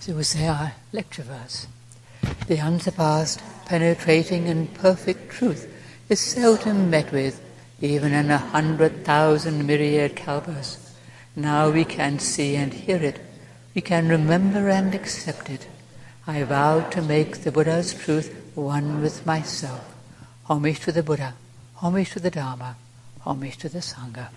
So we say our lecture verse. The unsurpassed, penetrating and perfect truth is seldom met with, even in a hundred thousand myriad kalpas. Now we can see and hear it. We can remember and accept it. I vow to make the Buddha's truth one with myself. Homage to the Buddha, homage to the Dharma, homage to the Sangha.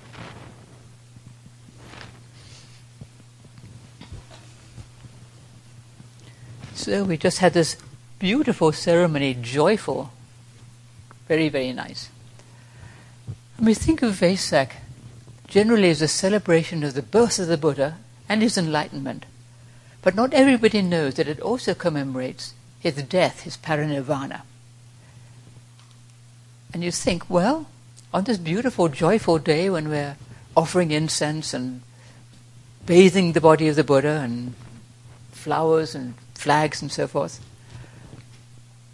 So we just had this beautiful ceremony, joyful, very, very nice. When we think of Vesak generally as a celebration of the birth of the Buddha and his enlightenment, but not everybody knows that it also commemorates his death, his parinirvana. And you think, well, on this beautiful, joyful day when we're offering incense and bathing the body of the Buddha and flowers and flags and so forth,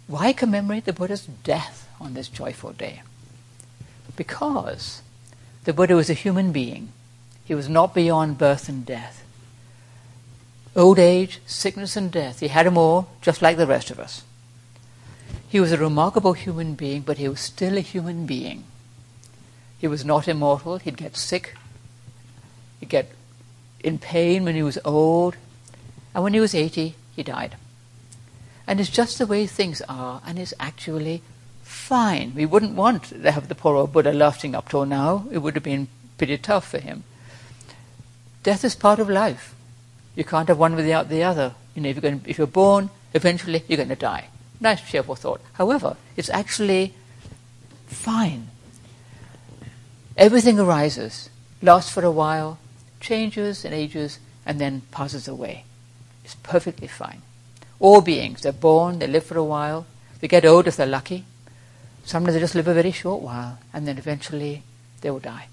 why commemorate the Buddha's death on this joyful day? Because the Buddha was a human being. He was not beyond birth and death. Old age, sickness, and death, he had them all just like the rest of us. He was a remarkable human being, but he was still a human being. He was not immortal. He'd get sick. He'd get in pain when he was old. And when he was 80, he died. And it's just the way things are, and it's actually fine. We wouldn't want to have the poor old Buddha lasting up till now. It would have been pretty tough for him. Death is part of life. You can't have one without the other. You know, if you're, going, if you're born, eventually you're going to die. Nice, cheerful thought. However, it's actually fine. Everything arises, lasts for a while, changes and ages, and then passes away. It's perfectly fine. All beings, they're born, they live for a while, they get old if they're lucky. Sometimes they just live a very short while, and then eventually they will die.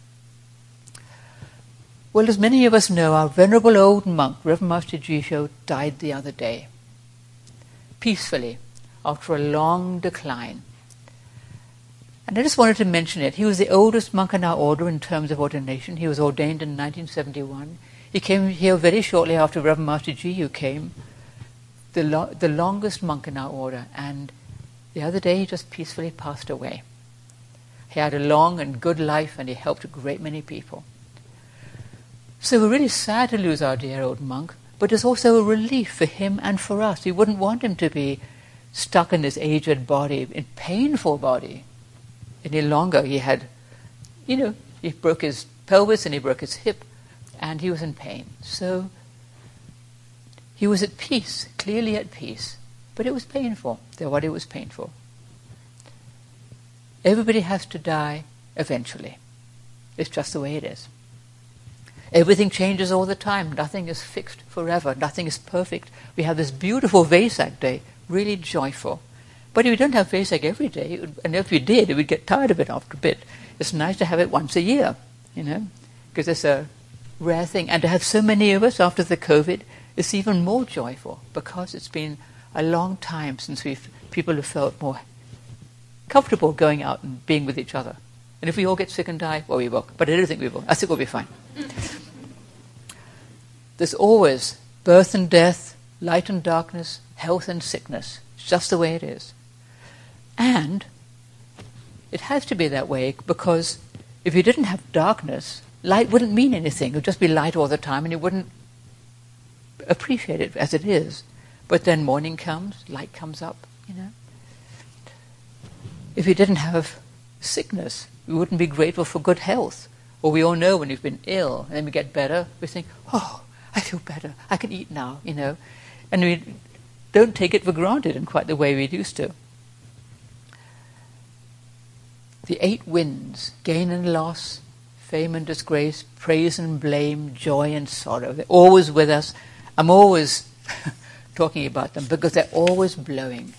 Well, as many of us know, our venerable old monk, Reverend Master Jisho, died the other day. Peacefully, after a long decline. And I just wanted to mention it. He was the oldest monk in our order in terms of ordination. He was ordained in 1971. He came here very shortly after Reverend Master Jiyu came, the, lo- the longest monk in our order. And the other day he just peacefully passed away. He had a long and good life and he helped a great many people. So we're really sad to lose our dear old monk, but it's also a relief for him and for us. We wouldn't want him to be stuck in this aged body, in painful body, any longer. He had, you know, he broke his pelvis and he broke his hip, and he was in pain. So he was at peace, clearly at peace, but it was painful. The body was painful. Everybody has to die eventually. It's just the way it is. Everything changes all the time. Nothing is fixed forever. Nothing is perfect. We have this beautiful Vesak day, really joyful. But if we don't have Vesak every day, and if we did, we'd get tired of it after a bit. It's nice to have it once a year, you know, because it's a rare thing. And to have so many of us after the COVID, it's even more joyful because it's been a long time since we've people have felt more comfortable going out and being with each other. And if we all get sick and die, well, we will. But I don't think we will. I think we'll be fine. There's always birth and death, light and darkness, health and sickness. It's just the way it is. And it has to be that way because if you didn't have darkness, light wouldn't mean anything. It would just be light all the time and you wouldn't appreciate it as it is. But then morning comes, light comes up, you know. If you didn't have sickness, we wouldn't be grateful for good health. Or we all know when we've been ill and then we get better, we think, oh, I feel better. I can eat now, you know. And we don't take it for granted in quite the way we used to. The eight winds, gain and loss, fame and disgrace, praise and blame, joy and sorrow, they're always with us. I'm always talking about them because they're always blowing.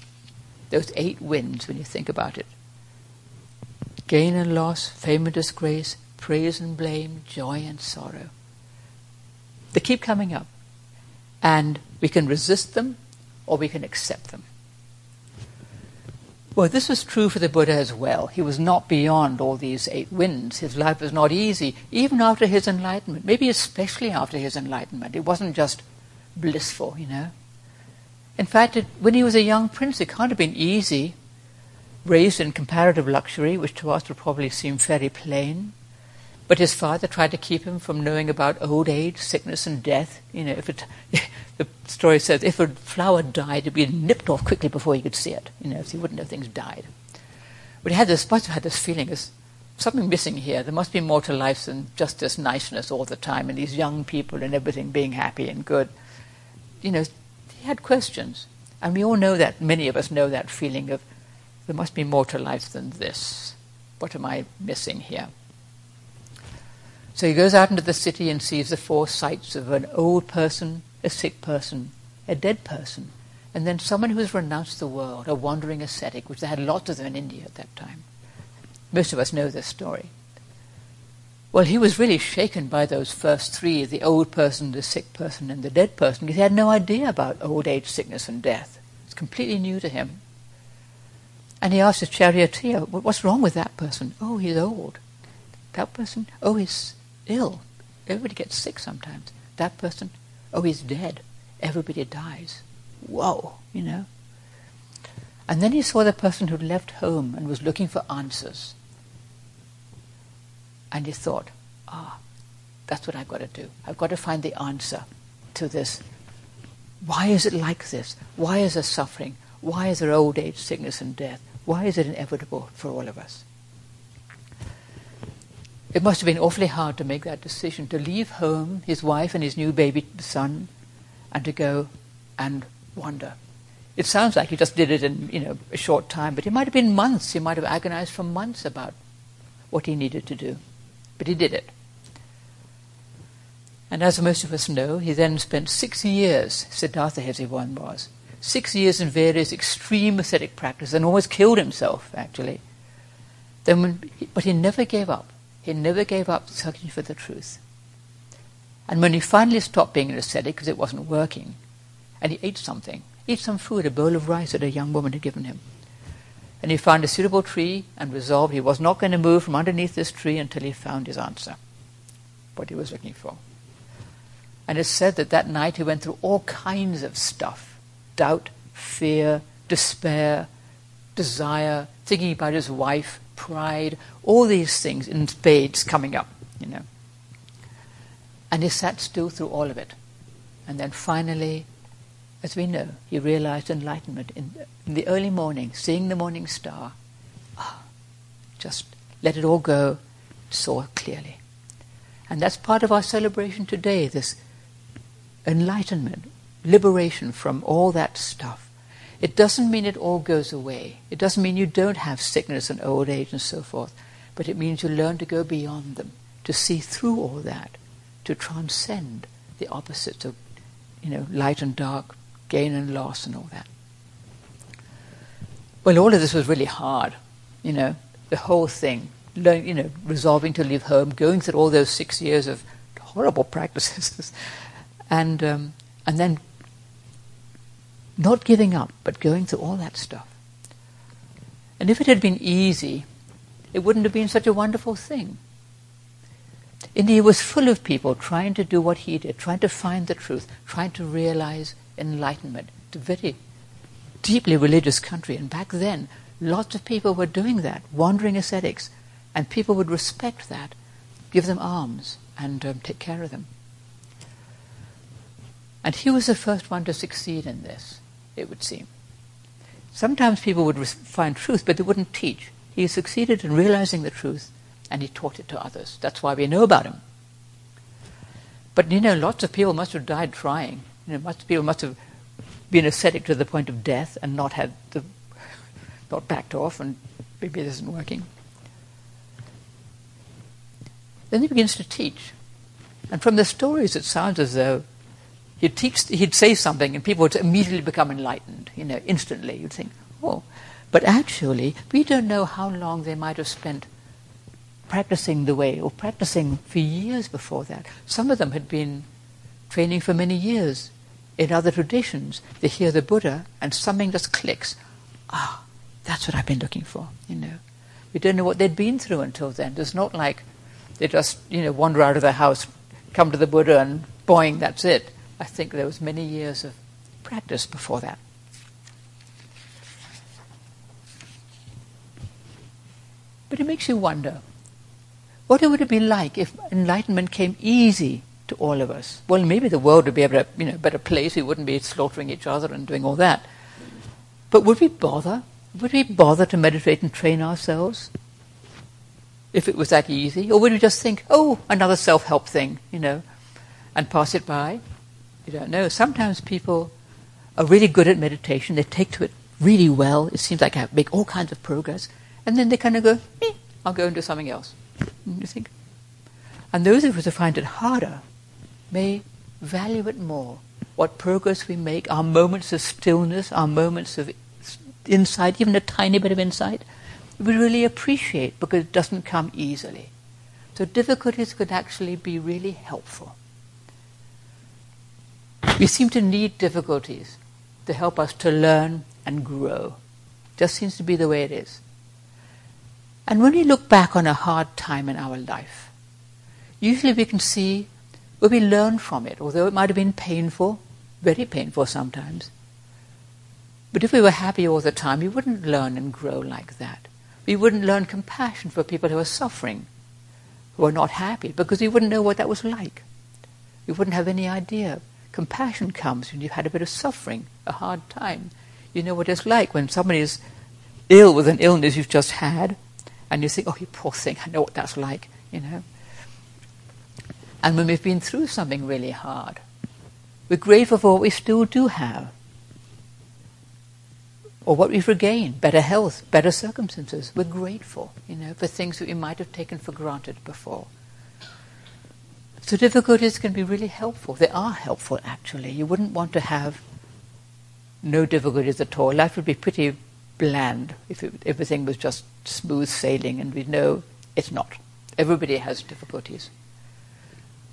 Those eight winds, when you think about it gain and loss, fame and disgrace, praise and blame, joy and sorrow. They keep coming up. And we can resist them or we can accept them. Well, this was true for the Buddha as well. He was not beyond all these eight winds. His life was not easy, even after his enlightenment, maybe especially after his enlightenment. It wasn't just blissful, you know. In fact, it, when he was a young prince, it can't have been easy, raised in comparative luxury, which to us would probably seem very plain. But his father tried to keep him from knowing about old age, sickness, and death. You know, if it, the story says if a flower died, it'd be nipped off quickly before he could see it. You know, so he wouldn't know things died. But he had this, must have had this feeling: there's something missing here. There must be more to life than just this niceness all the time, and these young people and everything being happy and good. You know, he had questions, and we all know that. Many of us know that feeling of there must be more to life than this. What am I missing here? So he goes out into the city and sees the four sights of an old person, a sick person, a dead person, and then someone who has renounced the world, a wandering ascetic, which they had lots of them in India at that time. Most of us know this story. Well, he was really shaken by those first three the old person, the sick person, and the dead person because he had no idea about old age, sickness, and death. It's completely new to him. And he asked his charioteer, What's wrong with that person? Oh, he's old. That person? Oh, he's ill. Everybody gets sick sometimes. That person, oh, he's dead. Everybody dies. Whoa, you know. And then he saw the person who'd left home and was looking for answers. And he thought, ah, that's what I've got to do. I've got to find the answer to this. Why is it like this? Why is there suffering? Why is there old age, sickness, and death? Why is it inevitable for all of us? It must have been awfully hard to make that decision to leave home, his wife and his new baby son, and to go and wander. It sounds like he just did it in you know a short time, but it might have been months. He might have agonized for months about what he needed to do, but he did it. And as most of us know, he then spent six years, Siddhartha one was, six years in various extreme ascetic practices and almost killed himself, actually. Then when, but he never gave up. He never gave up searching for the truth. And when he finally stopped being an ascetic because it wasn't working, and he ate something, ate some food, a bowl of rice that a young woman had given him. And he found a suitable tree and resolved he was not going to move from underneath this tree until he found his answer, what he was looking for. And it's said that that night he went through all kinds of stuff doubt, fear, despair, desire, thinking about his wife, pride, all these things in spades coming up, you know. And he sat still through all of it. And then finally, as we know, he realized enlightenment in, the early morning, seeing the morning star. Oh, just let it all go, saw clearly. And that's part of our celebration today, this enlightenment, liberation from all that stuff. It doesn't mean it all goes away. It doesn't mean you don't have sickness and old age and so forth. But it means you learn to go beyond them, to see through all that, to transcend the opposites of, you know, light and dark, gain and loss and all that. Well, all of this was really hard, you know, the whole thing. Learn, you know, resolving to leave home, going through all those six years of horrible practices, and um, and then not giving up, but going through all that stuff. And if it had been easy, it wouldn't have been such a wonderful thing. India was full of people trying to do what he did, trying to find the truth, trying to realize enlightenment. It's a very deeply religious country, and back then, lots of people were doing that, wandering ascetics, and people would respect that, give them alms, and um, take care of them. And he was the first one to succeed in this it would seem. Sometimes people would find truth, but they wouldn't teach. He succeeded in realizing the truth, and he taught it to others. That's why we know about him. But you know, lots of people must have died trying. You know, lots of people must have been ascetic to the point of death and not had the, not backed off, and maybe this isn't working. Then he begins to teach, and from the stories, it sounds as though He'd teach, he'd say something, and people would immediately become enlightened. You know, instantly. You'd think, oh, but actually, we don't know how long they might have spent practicing the way, or practicing for years before that. Some of them had been training for many years in other traditions. They hear the Buddha, and something just clicks. Ah, that's what I've been looking for. You know, we don't know what they'd been through until then. It's not like they just you know wander out of the house, come to the Buddha, and boing, that's it. I think there was many years of practice before that. But it makes you wonder what it would be like if enlightenment came easy to all of us. Well, maybe the world would be a better, you know, better place. We wouldn't be slaughtering each other and doing all that. But would we bother? Would we bother to meditate and train ourselves if it was that easy? Or would we just think, oh, another self help thing, you know, and pass it by? You don't know. Sometimes people are really good at meditation, they take to it really well, it seems like I make all kinds of progress, and then they kind of go, eh, I'll go and do something else. You think? And those of us who find it harder may value it more. What progress we make, our moments of stillness, our moments of insight, even a tiny bit of insight, we really appreciate because it doesn't come easily. So difficulties could actually be really helpful. We seem to need difficulties to help us to learn and grow. Just seems to be the way it is. And when we look back on a hard time in our life, usually we can see where we learn from it, although it might have been painful, very painful sometimes. But if we were happy all the time, we wouldn't learn and grow like that. We wouldn't learn compassion for people who are suffering, who are not happy, because we wouldn't know what that was like. We wouldn't have any idea Compassion comes when you've had a bit of suffering, a hard time. You know what it's like when somebody is ill with an illness you've just had, and you think, oh, you poor thing, I know what that's like, you know. And when we've been through something really hard, we're grateful for what we still do have, or what we've regained, better health, better circumstances. We're grateful, you know, for things that we might have taken for granted before. So difficulties can be really helpful. They are helpful, actually. You wouldn't want to have no difficulties at all. Life would be pretty bland if it, everything was just smooth sailing, and we know it's not. Everybody has difficulties.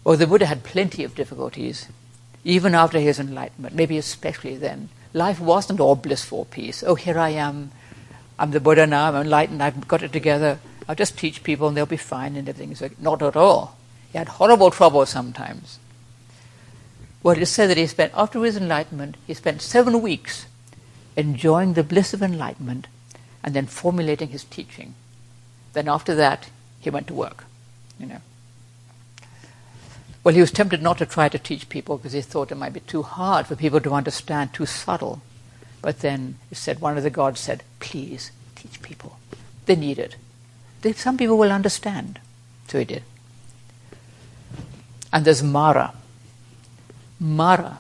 Or the Buddha had plenty of difficulties, even after his enlightenment, maybe especially then. Life wasn't all blissful peace. Oh, here I am. I'm the Buddha now. I'm enlightened. I've got it together. I'll just teach people and they'll be fine and everything's okay. Not at all. He had horrible trouble sometimes. Well, it said that he spent, after his enlightenment, he spent seven weeks enjoying the bliss of enlightenment and then formulating his teaching. Then after that, he went to work, you know. Well, he was tempted not to try to teach people because he thought it might be too hard for people to understand, too subtle. But then he said, one of the gods said, please teach people. They need it. Some people will understand. So he did. And there's Mara. Mara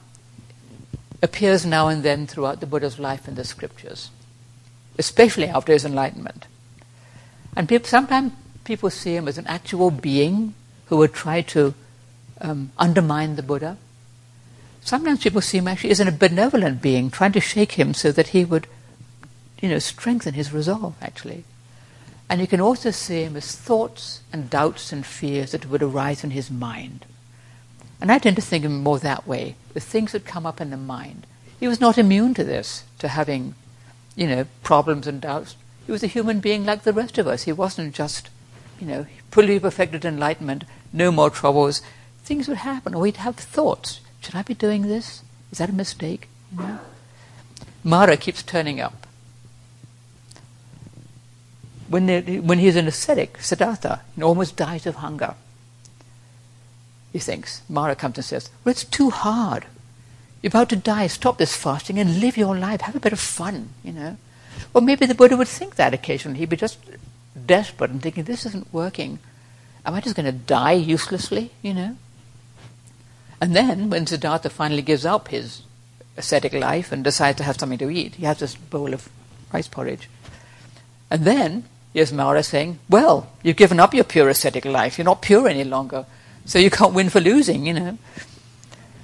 appears now and then throughout the Buddha's life in the scriptures, especially after his enlightenment. And people, sometimes people see him as an actual being who would try to um, undermine the Buddha. Sometimes people see him actually as a benevolent being trying to shake him so that he would, you know, strengthen his resolve, actually. And you can also see him as thoughts and doubts and fears that would arise in his mind. And I tend to think of him more that way, the things that come up in the mind. He was not immune to this, to having, you know, problems and doubts. He was a human being like the rest of us. He wasn't just, you know, fully perfected enlightenment, no more troubles. Things would happen, or he'd have thoughts. Should I be doing this? Is that a mistake? You know? Mara keeps turning up. When, when he's an ascetic, Siddhartha, almost dies of hunger he thinks. Mara comes and says, Well, it's too hard. You're about to die. Stop this fasting and live your life. Have a bit of fun, you know. Or maybe the Buddha would think that occasionally. He'd be just desperate and thinking, This isn't working. Am I just going to die uselessly, you know? And then, when Siddhartha finally gives up his ascetic life and decides to have something to eat, he has this bowl of rice porridge. And then, here's Mara saying, Well, you've given up your pure ascetic life. You're not pure any longer. So you can't win for losing, you know.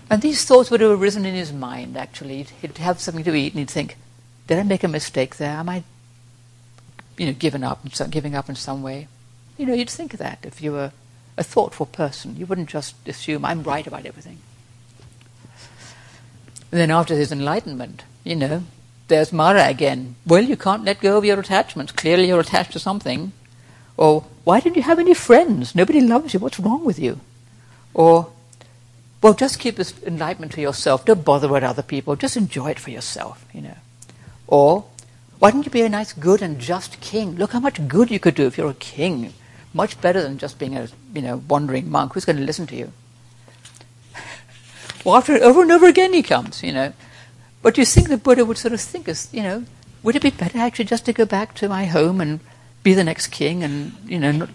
And these thoughts would have arisen in his mind, actually. He'd have something to eat and he'd think, did I make a mistake there? Am I, you know, given up, giving up in some way? You know, you'd think of that if you were a thoughtful person. You wouldn't just assume, I'm right about everything. And then after his enlightenment, you know, there's Mara again. Well, you can't let go of your attachments. Clearly you're attached to something. Or, why don't you have any friends? Nobody loves you. What's wrong with you? Or, well, just keep this enlightenment to yourself. Don't bother with other people. Just enjoy it for yourself, you know. Or, Why don't you be a nice, good, and just king? Look how much good you could do if you're a king. Much better than just being a you know wandering monk. Who's going to listen to you? well, after over and over again he comes, you know. But you think the Buddha would sort of think, as you know, would it be better actually just to go back to my home and be the next king and you know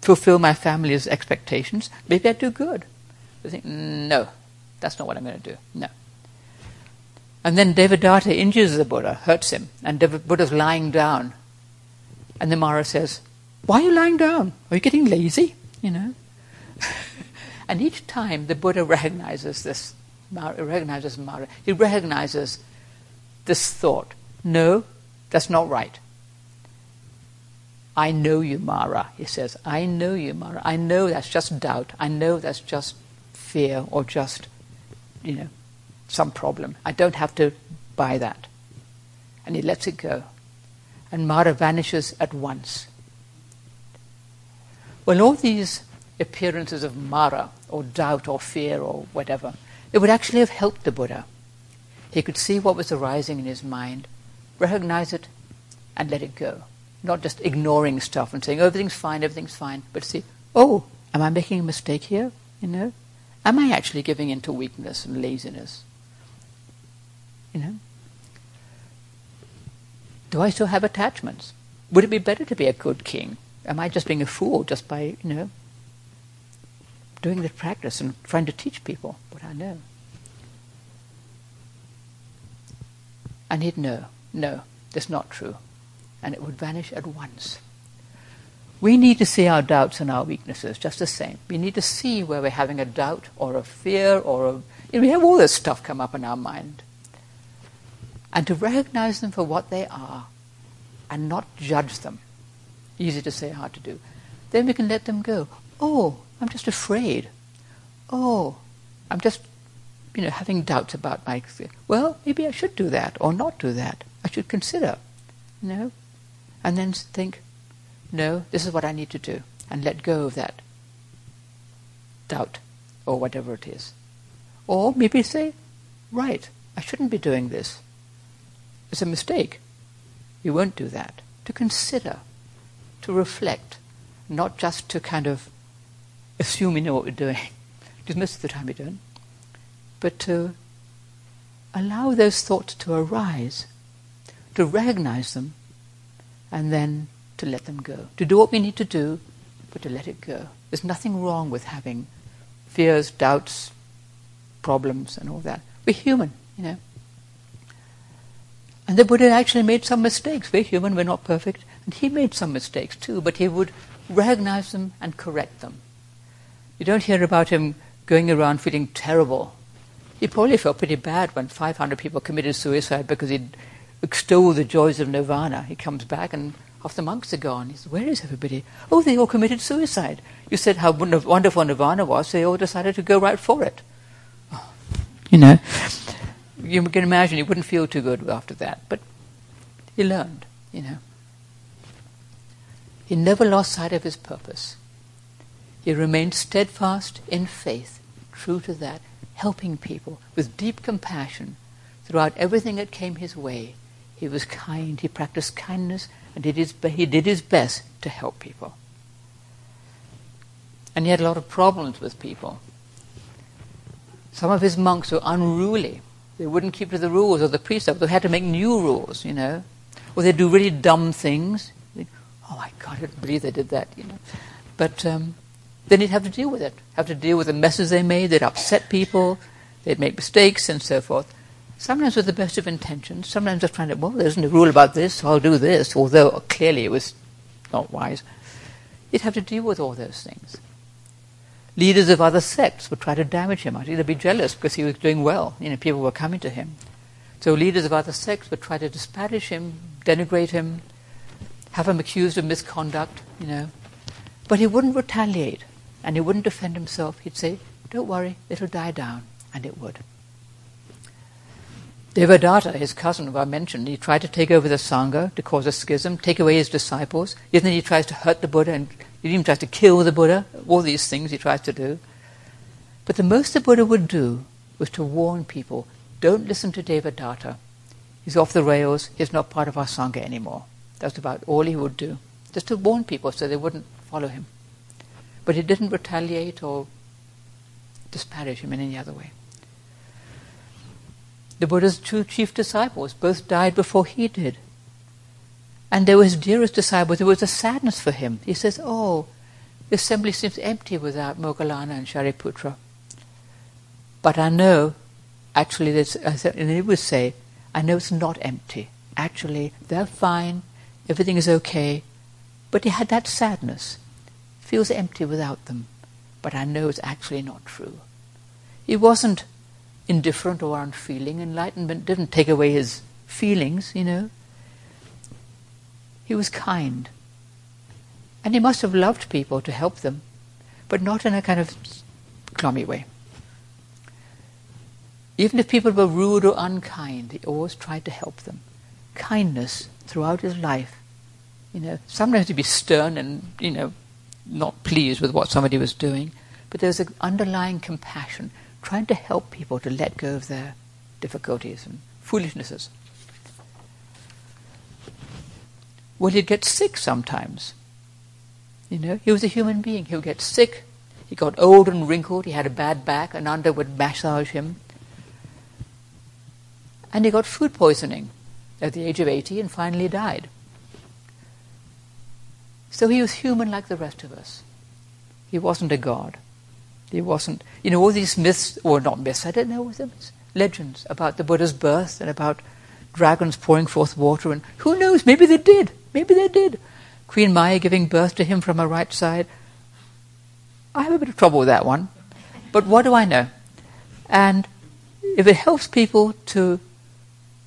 fulfill my family's expectations? Maybe I'd do good. I think no, that's not what I'm going to do. No. And then Devadatta injures the Buddha, hurts him, and the Buddha's lying down. And the Mara says, Why are you lying down? Are you getting lazy? You know? and each time the Buddha recognizes this, recognizes Mara, he recognizes this thought. No, that's not right. I know you, Mara, he says. I know you, Mara. I know that's just doubt. I know that's just fear or just, you know, some problem. I don't have to buy that. And he lets it go. And Mara vanishes at once. Well, all these appearances of Mara, or doubt, or fear, or whatever, it would actually have helped the Buddha. He could see what was arising in his mind, recognize it, and let it go. Not just ignoring stuff and saying, oh, everything's fine, everything's fine, but see, oh, am I making a mistake here? You know? Am I actually giving in to weakness and laziness? You know? Do I still have attachments? Would it be better to be a good king? Am I just being a fool just by, you know, doing the practice and trying to teach people what I know? And he'd know, no, that's not true. And it would vanish at once. We need to see our doubts and our weaknesses just the same. We need to see where we're having a doubt or a fear or a, you know, we have all this stuff come up in our mind and to recognize them for what they are and not judge them. Easy to say, hard to do. Then we can let them go. Oh, I'm just afraid. Oh, I'm just, you know, having doubts about my. Well, maybe I should do that or not do that. I should consider, you know, and then think, no, this is what I need to do, and let go of that doubt or whatever it is. Or maybe say, right, I shouldn't be doing this It's a mistake. You won't do that. To consider, to reflect, not just to kind of assume we know what we're doing, because most of the time we don't, but to allow those thoughts to arise, to recognize them, and then to let them go. To do what we need to do, but to let it go. There's nothing wrong with having fears, doubts, problems, and all that. We're human, you know. And the Buddha actually made some mistakes. We're human, we're not perfect. And he made some mistakes too, but he would recognize them and correct them. You don't hear about him going around feeling terrible. He probably felt pretty bad when 500 people committed suicide because he'd extolled the joys of nirvana. He comes back and half the monks are gone. He says, Where is everybody? Oh, they all committed suicide. You said how wonderful nirvana was, they all decided to go right for it. Oh, you know you can imagine he wouldn't feel too good after that. But he learned, you know. He never lost sight of his purpose. He remained steadfast in faith, true to that, helping people with deep compassion throughout everything that came his way. He was kind, he practiced kindness, and did his, he did his best to help people. And he had a lot of problems with people. Some of his monks were unruly they wouldn't keep to the rules or the precepts. They had to make new rules, you know. Or they'd do really dumb things. Oh my God, I couldn't believe they did that, you know. But um, then he'd have to deal with it. Have to deal with the messes they made. They'd upset people. They'd make mistakes and so forth. Sometimes with the best of intentions. Sometimes just trying to, well, there isn't a rule about this, so I'll do this. Although clearly it was not wise. You'd have to deal with all those things. Leaders of other sects would try to damage him. I'd either be jealous because he was doing well. You know, people were coming to him. So leaders of other sects would try to disparage him, denigrate him, have him accused of misconduct, you know. But he wouldn't retaliate and he wouldn't defend himself. He'd say, Don't worry, it'll die down. And it would. Devadatta, his cousin who I mentioned, he tried to take over the Sangha to cause a schism, take away his disciples. Then he tries to hurt the Buddha and he even tries to kill the Buddha, all these things he tries to do. But the most the Buddha would do was to warn people don't listen to Devadatta. He's off the rails. He's not part of our Sangha anymore. That's about all he would do. Just to warn people so they wouldn't follow him. But he didn't retaliate or disparage him in any other way. The Buddha's two chief disciples both died before he did. And they were his dearest disciples. There was a sadness for him. He says, Oh, the assembly seems empty without Moggallana and Shariputra. But I know, actually, this, and he would say, I know it's not empty. Actually, they're fine, everything is okay. But he had that sadness. Feels empty without them. But I know it's actually not true. He wasn't indifferent or unfeeling. Enlightenment didn't take away his feelings, you know. He was kind. And he must have loved people to help them, but not in a kind of gloomy way. Even if people were rude or unkind, he always tried to help them. Kindness throughout his life. You know, sometimes to be stern and, you know, not pleased with what somebody was doing, but there was an underlying compassion, trying to help people to let go of their difficulties and foolishnesses. Well, he'd get sick sometimes. You know, he was a human being. He would get sick. He got old and wrinkled. He had a bad back. Ananda would massage him. And he got food poisoning at the age of 80 and finally died. So he was human like the rest of us. He wasn't a god. He wasn't, you know, all these myths, or not myths, I don't know what them legends about the Buddha's birth and about dragons pouring forth water, and who knows, maybe they did. Maybe they did. Queen Maya giving birth to him from her right side. I have a bit of trouble with that one. But what do I know? And if it helps people to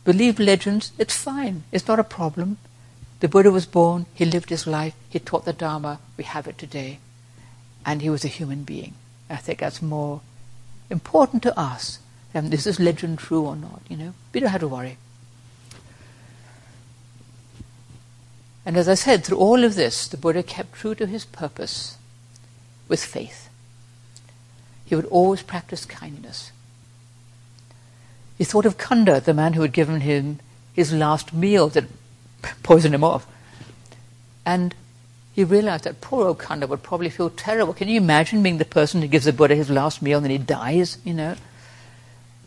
believe legends, it's fine. It's not a problem. The Buddha was born, he lived his life, he taught the Dharma, we have it today. And he was a human being. I think that's more important to us than this is legend true or not, you know? We don't have to worry. And as I said, through all of this, the Buddha kept true to his purpose with faith. He would always practice kindness. He thought of Kunda, the man who had given him his last meal that poisoned him off. And he realized that poor old Kunda would probably feel terrible. Can you imagine being the person who gives the Buddha his last meal and then he dies, you know?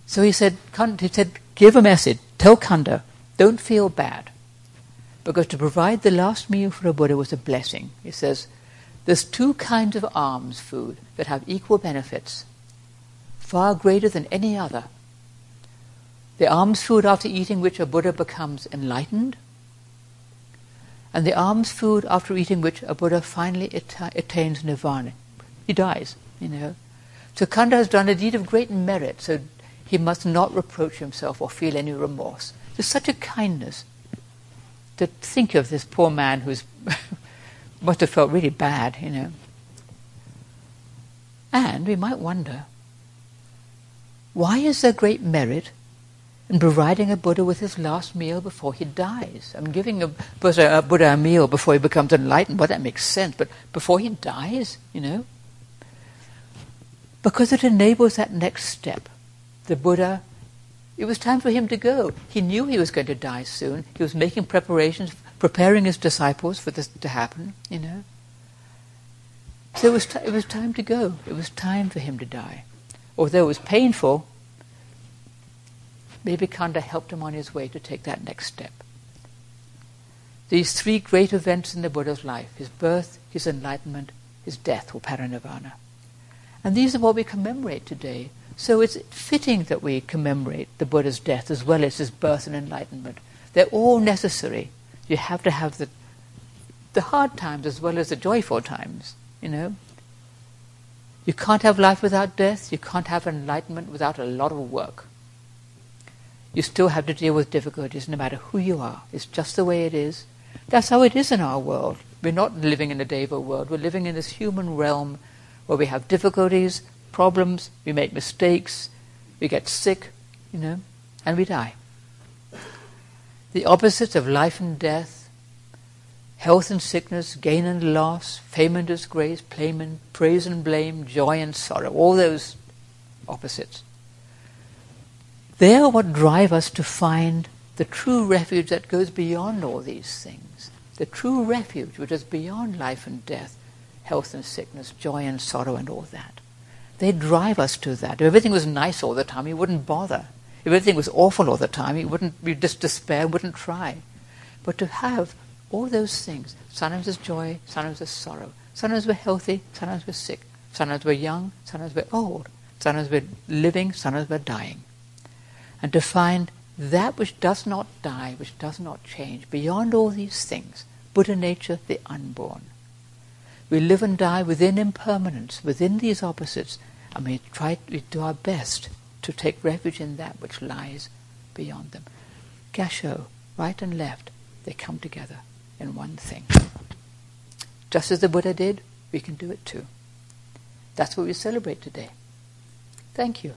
So he said, he said, give a message. Tell Kunda, don't feel bad. Because to provide the last meal for a Buddha was a blessing. He says, there's two kinds of alms food that have equal benefits, far greater than any other. The alms food after eating which a Buddha becomes enlightened, and the alms food after eating which a Buddha finally attains nirvana. He dies, you know. So Kunda has done a deed of great merit, so he must not reproach himself or feel any remorse. There's such a kindness to think of this poor man who must have felt really bad, you know. And we might wonder, why is there great merit in providing a Buddha with his last meal before he dies? I mean, giving a Buddha, a Buddha a meal before he becomes enlightened, well, that makes sense, but before he dies, you know? Because it enables that next step. The Buddha it was time for him to go. He knew he was going to die soon. He was making preparations, preparing his disciples for this to happen, you know. So it was, t- it was time to go. It was time for him to die. Although it was painful, maybe Kunda helped him on his way to take that next step. These three great events in the Buddha's life his birth, his enlightenment, his death, or parinirvana. And these are what we commemorate today so it's fitting that we commemorate the Buddha's death as well as his birth and enlightenment. They're all necessary. You have to have the, the hard times as well as the joyful times, you know. You can't have life without death. You can't have enlightenment without a lot of work. You still have to deal with difficulties no matter who you are. It's just the way it is. That's how it is in our world. We're not living in a Deva world. We're living in this human realm where we have difficulties, problems, we make mistakes, we get sick, you know, and we die. The opposites of life and death, health and sickness, gain and loss, fame and disgrace, praise and blame, joy and sorrow, all those opposites. They are what drive us to find the true refuge that goes beyond all these things, the true refuge which is beyond life and death, health and sickness, joy and sorrow, and all that. They drive us to that. If everything was nice all the time, you wouldn't bother. If everything was awful all the time, you wouldn't, you just despair, wouldn't try. But to have all those things, sometimes there's joy, sometimes there's sorrow. Sometimes we're healthy, sometimes we're sick. Sometimes we're young, sometimes we're old. Sometimes we're living, sometimes we're dying. And to find that which does not die, which does not change, beyond all these things, Buddha nature, the unborn. We live and die within impermanence, within these opposites, and we try we do our best to take refuge in that which lies beyond them. Gasho, right and left, they come together in one thing. Just as the Buddha did, we can do it too. That's what we celebrate today. Thank you.